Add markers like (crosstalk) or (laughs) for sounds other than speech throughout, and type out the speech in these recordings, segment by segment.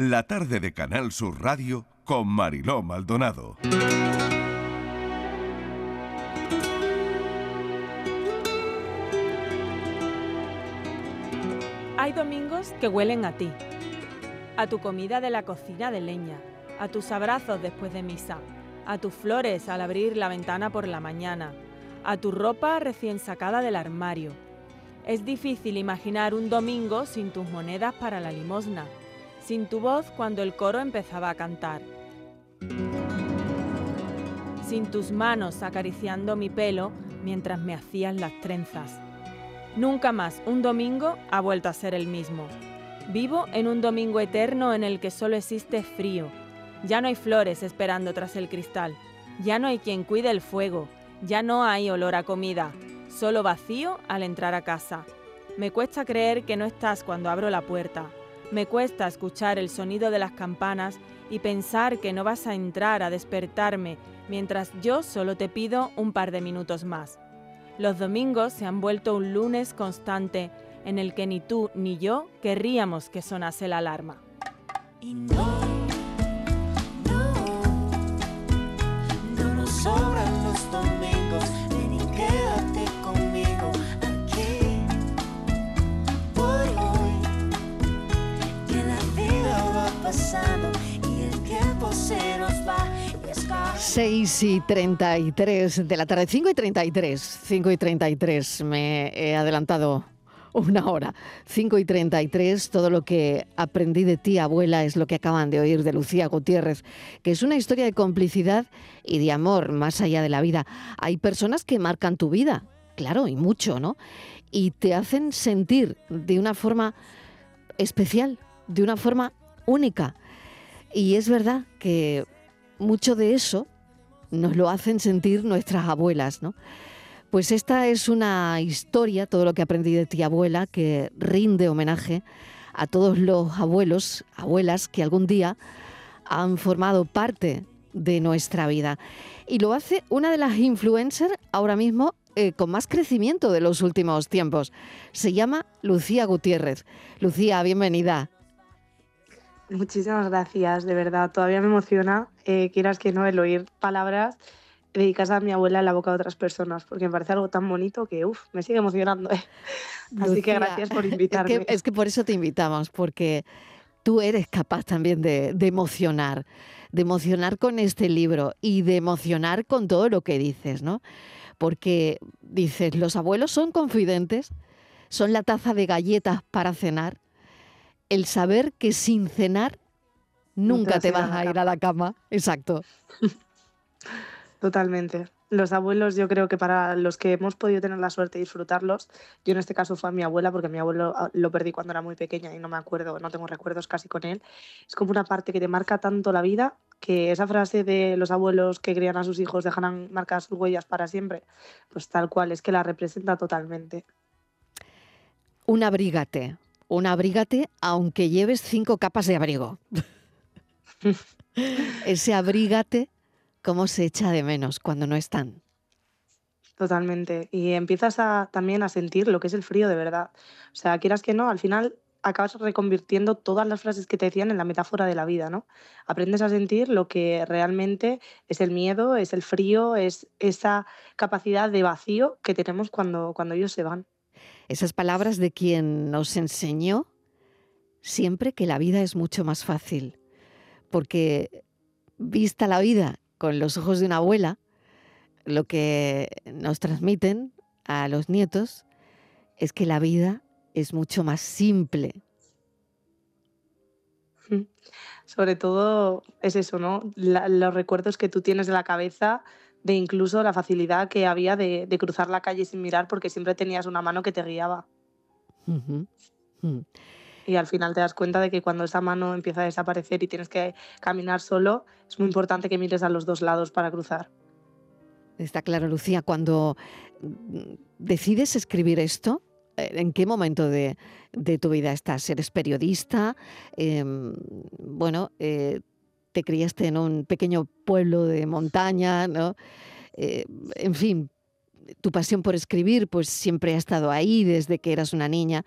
La tarde de Canal Sur Radio con Mariló Maldonado. Hay domingos que huelen a ti, a tu comida de la cocina de leña, a tus abrazos después de misa, a tus flores al abrir la ventana por la mañana, a tu ropa recién sacada del armario. Es difícil imaginar un domingo sin tus monedas para la limosna, sin tu voz cuando el coro empezaba a cantar, sin tus manos acariciando mi pelo mientras me hacías las trenzas. Nunca más un domingo ha vuelto a ser el mismo. Vivo en un domingo eterno en el que solo existe frío. Ya no hay flores esperando tras el cristal. Ya no hay quien cuide el fuego. Ya no hay olor a comida. Solo vacío al entrar a casa. Me cuesta creer que no estás cuando abro la puerta. Me cuesta escuchar el sonido de las campanas y pensar que no vas a entrar a despertarme mientras yo solo te pido un par de minutos más. Los domingos se han vuelto un lunes constante en el que ni tú ni yo querríamos que sonase la alarma. 6 y 33 de la tarde, 5 y 33, 5 y 33, me he adelantado una hora. 5 y 33, todo lo que aprendí de ti, abuela, es lo que acaban de oír de Lucía Gutiérrez, que es una historia de complicidad y de amor más allá de la vida. Hay personas que marcan tu vida, claro, y mucho, ¿no? Y te hacen sentir de una forma especial, de una forma única. Y es verdad que mucho de eso nos lo hacen sentir nuestras abuelas, ¿no? Pues esta es una historia, todo lo que aprendí de ti, abuela, que rinde homenaje a todos los abuelos, abuelas que algún día han formado parte de nuestra vida. Y lo hace una de las influencers ahora mismo eh, con más crecimiento de los últimos tiempos. Se llama Lucía Gutiérrez. Lucía, bienvenida. Muchísimas gracias, de verdad. Todavía me emociona, eh, quieras que no, el oír palabras dedicadas a mi abuela en la boca de otras personas, porque me parece algo tan bonito que, uff, me sigue emocionando. ¿eh? Así que gracias por es invitarme. que, es que por eso te invitamos, porque tú eres capaz también de, de emocionar, de emocionar con este libro y de emocionar con todo lo que dices, ¿no? Porque dices, los abuelos son confidentes, son la taza de galletas para cenar, el saber que sin cenar nunca te vas a ir a la cama. Exacto. (laughs) Totalmente. Los abuelos, yo creo que para los que hemos podido tener la suerte de disfrutarlos, yo en este caso fue a mi abuela, porque mi abuelo ah, lo perdí cuando era muy pequeña y no me acuerdo, no tengo recuerdos casi con él. Es como una parte que te marca tanto la vida que esa frase de los abuelos que crían a sus hijos dejarán marcadas sus huellas para siempre, pues tal cual, es que la representa totalmente. Un abrígate, un abrígate aunque lleves cinco capas de abrigo. (laughs) Ese abrígate, ¿cómo se echa de menos cuando no están? Totalmente. Y empiezas a, también a sentir lo que es el frío de verdad. O sea, quieras que no, al final acabas reconvirtiendo todas las frases que te decían en la metáfora de la vida, ¿no? Aprendes a sentir lo que realmente es el miedo, es el frío, es esa capacidad de vacío que tenemos cuando, cuando ellos se van. Esas palabras de quien nos enseñó siempre que la vida es mucho más fácil, porque vista la vida con los ojos de una abuela, lo que nos transmiten a los nietos es que la vida es mucho más simple. Sobre todo es eso, ¿no? Los recuerdos que tú tienes de la cabeza, de incluso la facilidad que había de, de cruzar la calle sin mirar porque siempre tenías una mano que te guiaba. Mm. Y al final te das cuenta de que cuando esa mano empieza a desaparecer y tienes que caminar solo, es muy importante que mires a los dos lados para cruzar. Está claro, Lucía, cuando mm, decides escribir esto, eh, ¿en qué momento de, de tu vida estás? ¿Eres periodista? Em, bueno, eh, te criaste en un pequeño pueblo de montaña, ¿no? Eh, en fin, tu pasión por escribir pues siempre ha estado ahí desde que eras una niña.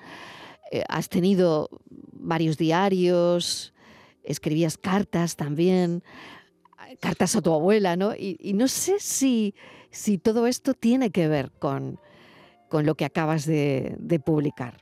Eh, has tenido varios diarios, escribías cartas también, cartas a tu abuela, ¿no? Y, no sé si, si todo esto tiene que ver con, con lo que acabas de publicar.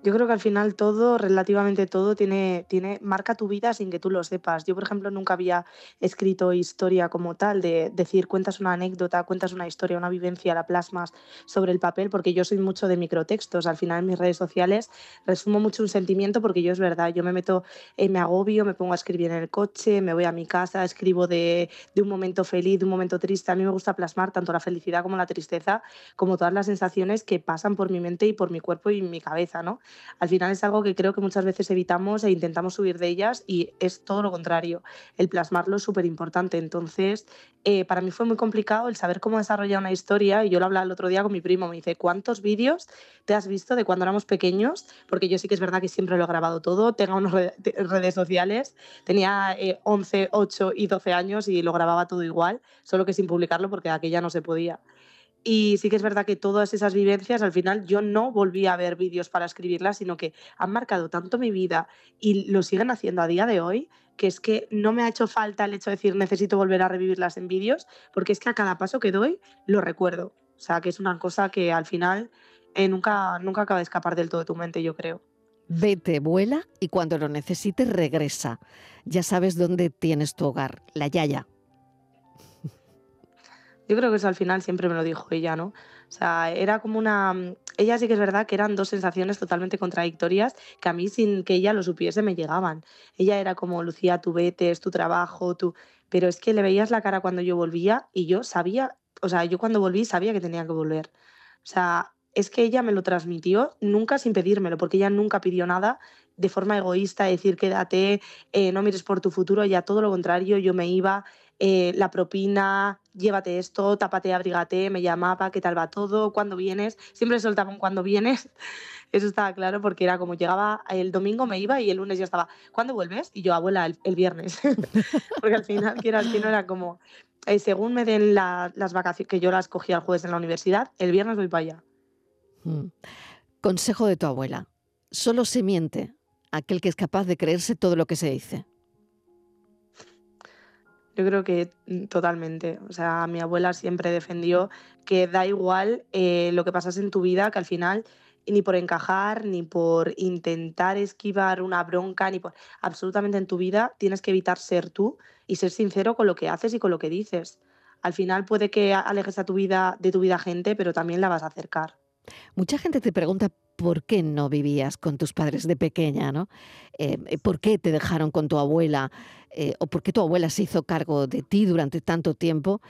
Yo creo que al final todo, relativamente todo, tiene, tiene, marca tu vida sin que tú lo sepas. Yo, por ejemplo, nunca había escrito historia como tal, de decir, cuentas una anécdota, cuentas una historia, una vivencia, la plasmas sobre el papel, porque yo soy mucho de microtextos. Al final en mis redes sociales resumo mucho un sentimiento porque yo es verdad, yo me meto, eh, me agobio, me pongo a escribir en el coche, me voy a mi casa, escribo de, de un momento feliz, de un momento triste. A mí me gusta plasmar tanto la felicidad como la tristeza, como todas las sensaciones que pasan por mi mente y por mi cuerpo y mi cabeza, ¿no? Al final es algo que creo que muchas veces evitamos e intentamos subir de ellas y es todo lo contrario. El plasmarlo es súper importante. Entonces, eh, para mí fue muy complicado el saber cómo desarrollar una historia y yo lo hablaba el otro día con mi primo, me dice, ¿cuántos vídeos te has visto de cuando éramos pequeños? Porque yo sí que es verdad que siempre lo he grabado todo, tengo unas redes sociales, tenía 11, eh, 8 y 12 años y lo grababa todo igual, solo que sin publicarlo porque aquella no se podía. Y sí que es verdad que todas esas vivencias, al final yo no volví a ver vídeos para escribirlas, sino que han marcado tanto mi vida y lo siguen haciendo a día de hoy, que es que no me ha hecho falta el hecho de decir necesito volver a revivirlas en vídeos, porque es que a cada paso que doy lo recuerdo. O sea, que es una cosa que al final eh, nunca, nunca acaba de escapar del todo de tu mente, yo creo. Vete, vuela y cuando lo necesites regresa. Ya sabes dónde tienes tu hogar, la Yaya. Yo creo que eso al final siempre me lo dijo ella, ¿no? O sea, era como una... Mm, ella sí que es verdad que eran dos sensaciones totalmente contradictorias que a mí sin que ella lo supiese me llegaban. Ella era como, Lucía, tú vete, es tu trabajo, tú... Pero es que le veías la cara cuando yo volvía y yo sabía, o sea, yo cuando volví sabía que tenía que volver. O sea, es que ella me lo transmitió nunca sin pedírmelo, porque ella nunca pidió nada de forma egoísta, decir quédate, eh, no mires por tu futuro, ya todo lo contrario, yo me iba, eh, la propina, llévate esto, tápate, abrígate, me llamaba, qué tal va todo, cuándo vienes, siempre soltaban cuando vienes. (laughs) Eso estaba claro porque era como llegaba el domingo, me iba y el lunes ya estaba, ¿cuándo vuelves? Y yo, abuela, el, viernes. (laughs) porque al final, que era, no era como, eh, según me den las vacaciones, que yo las cogía el jueves en la universidad, el viernes voy para allá. Mm. Consejo de tu abuela. Solo se miente aquel que es capaz de creerse todo lo que se dice. Yo creo que mm, totalmente. O sea, mi abuela siempre defendió que da igual eh, lo que pasas en tu vida, que al final ni por encajar, ni por intentar esquivar una bronca, ni por absolutamente en tu vida tienes que evitar ser tú y ser sincero con lo que haces y con lo que dices. Al final puede que alejes a tu vida de tu vida gente, pero también la vas a acercar. Mucha gente te pregunta por qué no vivías con tus padres de pequeña, ¿no? Eh, eh, ¿Por qué te dejaron con tu abuela? Eh, ¿O por qué tu abuela se hizo cargo de ti durante tanto tiempo?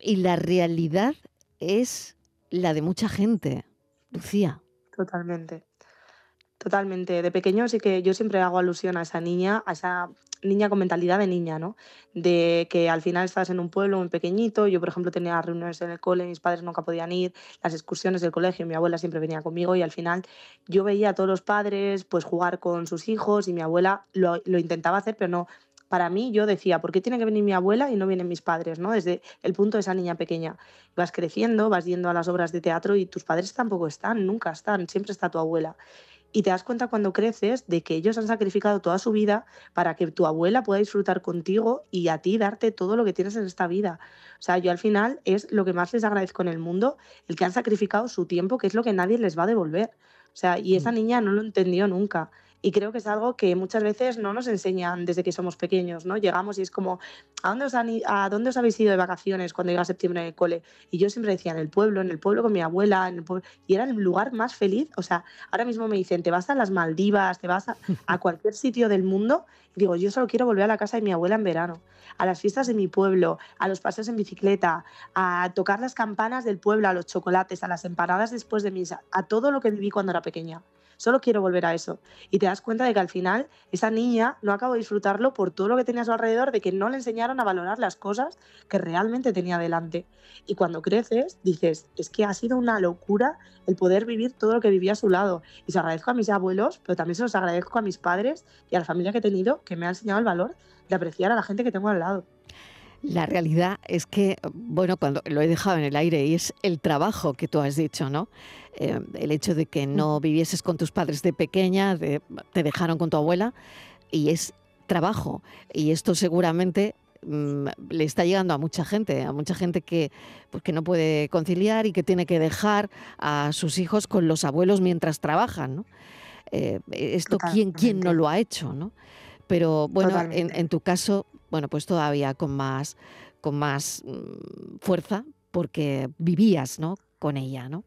Y la realidad es la de mucha gente, Lucía. Totalmente. Totalmente. De pequeño sí que yo siempre hago alusión a esa niña, a esa niña con mentalidad de niña, ¿no? De que al final estás en un pueblo muy pequeñito. Yo, por ejemplo, tenía reuniones en el cole, mis padres nunca podían ir, las excursiones del colegio, mi abuela siempre venía conmigo y al final yo veía a todos los padres pues jugar con sus hijos y mi abuela lo, lo intentaba hacer, pero no. Para mí, yo decía, ¿por qué tiene que venir mi abuela y no vienen mis padres? ¿no? Desde el punto de esa niña pequeña. Vas creciendo, vas yendo a las obras de teatro y tus padres tampoco están, nunca están, siempre está tu abuela y te das cuenta cuando creces de que ellos han sacrificado toda su vida para que tu abuela pueda disfrutar contigo y a ti darte todo lo que tienes en esta vida. O sea, yo al final es lo que más les agradezco en el mundo, el que han sacrificado su tiempo, que es lo que nadie les va a devolver. O sea, y esa mm. niña no lo entendió nunca. Y creo que es algo que muchas veces no nos enseñan desde que somos pequeños, ¿no? Llegamos y es como, ¿a dónde os, a dónde os habéis ido de vacaciones cuando llega septiembre en el cole? Y yo siempre decía, en el pueblo, en el pueblo con mi abuela, en el pueblo. Y era el lugar más feliz. O sea, ahora mismo me dicen, te vas a las Maldivas, te vas a, a (laughs) cualquier sitio del mundo. Y digo, yo solo quiero volver a la casa de mi abuela en verano, a las fiestas de mi pueblo, a los paseos en bicicleta, a tocar las campanas del pueblo, a los chocolates, a las empanadas después de misa, a todo lo que viví cuando era pequeña. Solo quiero volver a eso. Y te das cuenta de que al final esa niña no acabó de disfrutarlo por todo lo que tenía a su alrededor, de que no le enseñaron a valorar las cosas que realmente tenía delante. Y cuando creces, dices, es que ha sido una locura el poder vivir todo lo que vivía a su lado. Y se agradezco a mis abuelos, pero también se los agradezco a mis padres y a la familia que he tenido, que me ha enseñado el valor de apreciar a la gente que tengo al lado. La realidad es que, bueno, cuando lo he dejado en el aire y es el trabajo que tú has dicho, ¿no? Eh, el hecho de que no vivieses con tus padres de pequeña, te dejaron con tu abuela, y es trabajo. Y esto seguramente mm, le está llegando a mucha gente, a mucha gente que, pues, que no puede conciliar y que tiene que dejar a sus hijos con los abuelos mientras trabajan. ¿no? Eh, esto, ¿quién, ¿quién no lo ha hecho? ¿no? Pero bueno, en tu caso, bueno, pues todavía con más, con más mm, fuerza, porque vivías ¿no? con ella, ¿no?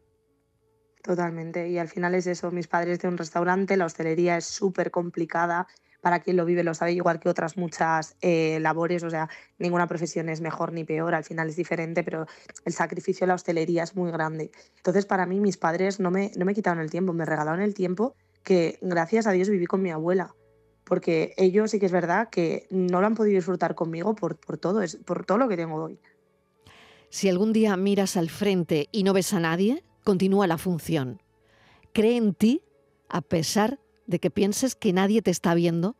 Totalmente. Y al final es eso, mis padres de un restaurante, la hostelería es súper complicada. Para quien lo vive lo sabe, igual que otras muchas eh, labores, o sea, ninguna profesión es mejor ni peor, al final es diferente, pero el sacrificio de la hostelería es muy grande. Entonces, para mí, mis padres no me, no me quitaron el tiempo, me regalaron el tiempo que, gracias a Dios, viví con mi abuela. Porque ellos sí que es verdad que no lo han podido disfrutar conmigo por, por todo, es, por todo lo que tengo hoy. Si algún día miras al frente y no ves a nadie, continúa la función. Cree en ti a pesar de que pienses que nadie te está viendo,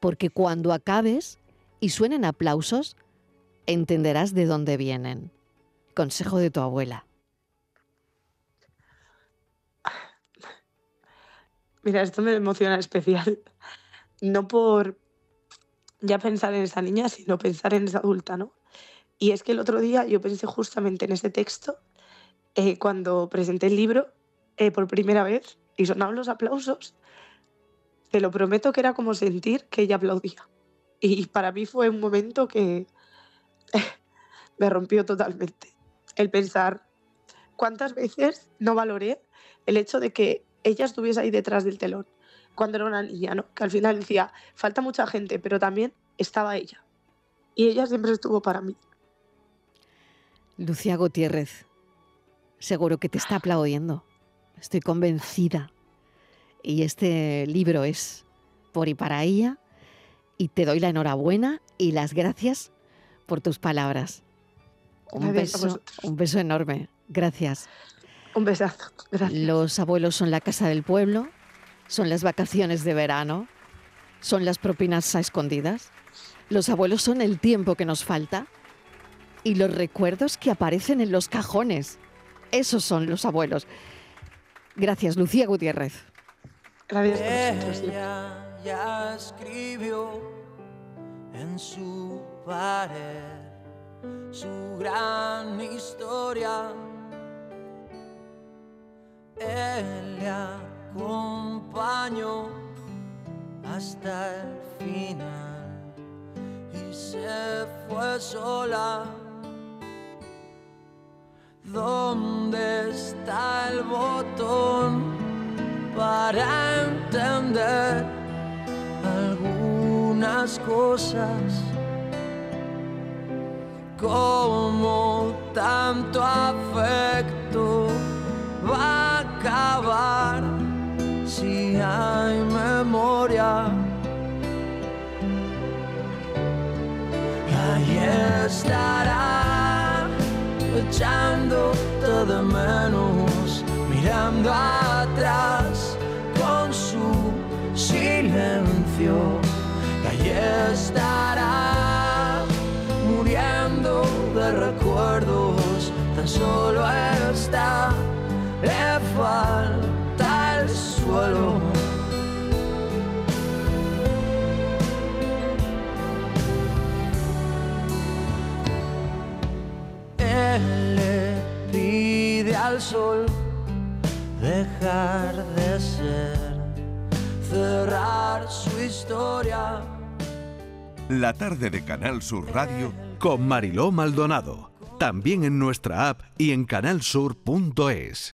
porque cuando acabes y suenen aplausos, entenderás de dónde vienen. Consejo de tu abuela. Mira, esto me emociona especial. No por ya pensar en esa niña, sino pensar en esa adulta, ¿no? Y es que el otro día yo pensé justamente en ese texto eh, cuando presenté el libro eh, por primera vez y sonaban los aplausos. Te lo prometo que era como sentir que ella aplaudía. Y para mí fue un momento que (laughs) me rompió totalmente. El pensar cuántas veces no valoré el hecho de que ella estuviese ahí detrás del telón cuando era una niña, ¿no? Que al final decía, falta mucha gente, pero también estaba ella. Y ella siempre estuvo para mí. Lucía Gutiérrez, seguro que te está aplaudiendo. Estoy convencida. Y este libro es por y para ella. Y te doy la enhorabuena y las gracias por tus palabras. Un beso, un beso enorme. Gracias. Un besazo. Gracias. Los abuelos son la casa del pueblo, son las vacaciones de verano, son las propinas a escondidas. Los abuelos son el tiempo que nos falta y los recuerdos que aparecen en los cajones. Esos son los abuelos. Gracias, Lucía Gutiérrez. Gracias por. Ella ya escribió en su pared su gran historia. Él le acompañó hasta el final y se fue sola. ¿Dónde está el botón para entender algunas cosas? Como tanto afecto va a acabar si hay memoria. Ahí estará echándote de menos, mirando atrás con su silencio. Ahí estará muriendo de recuerdos, tan solo dejar de ser, cerrar su historia. La tarde de Canal Sur Radio Con Mariló Maldonado. También en nuestra app y en canalsur.es.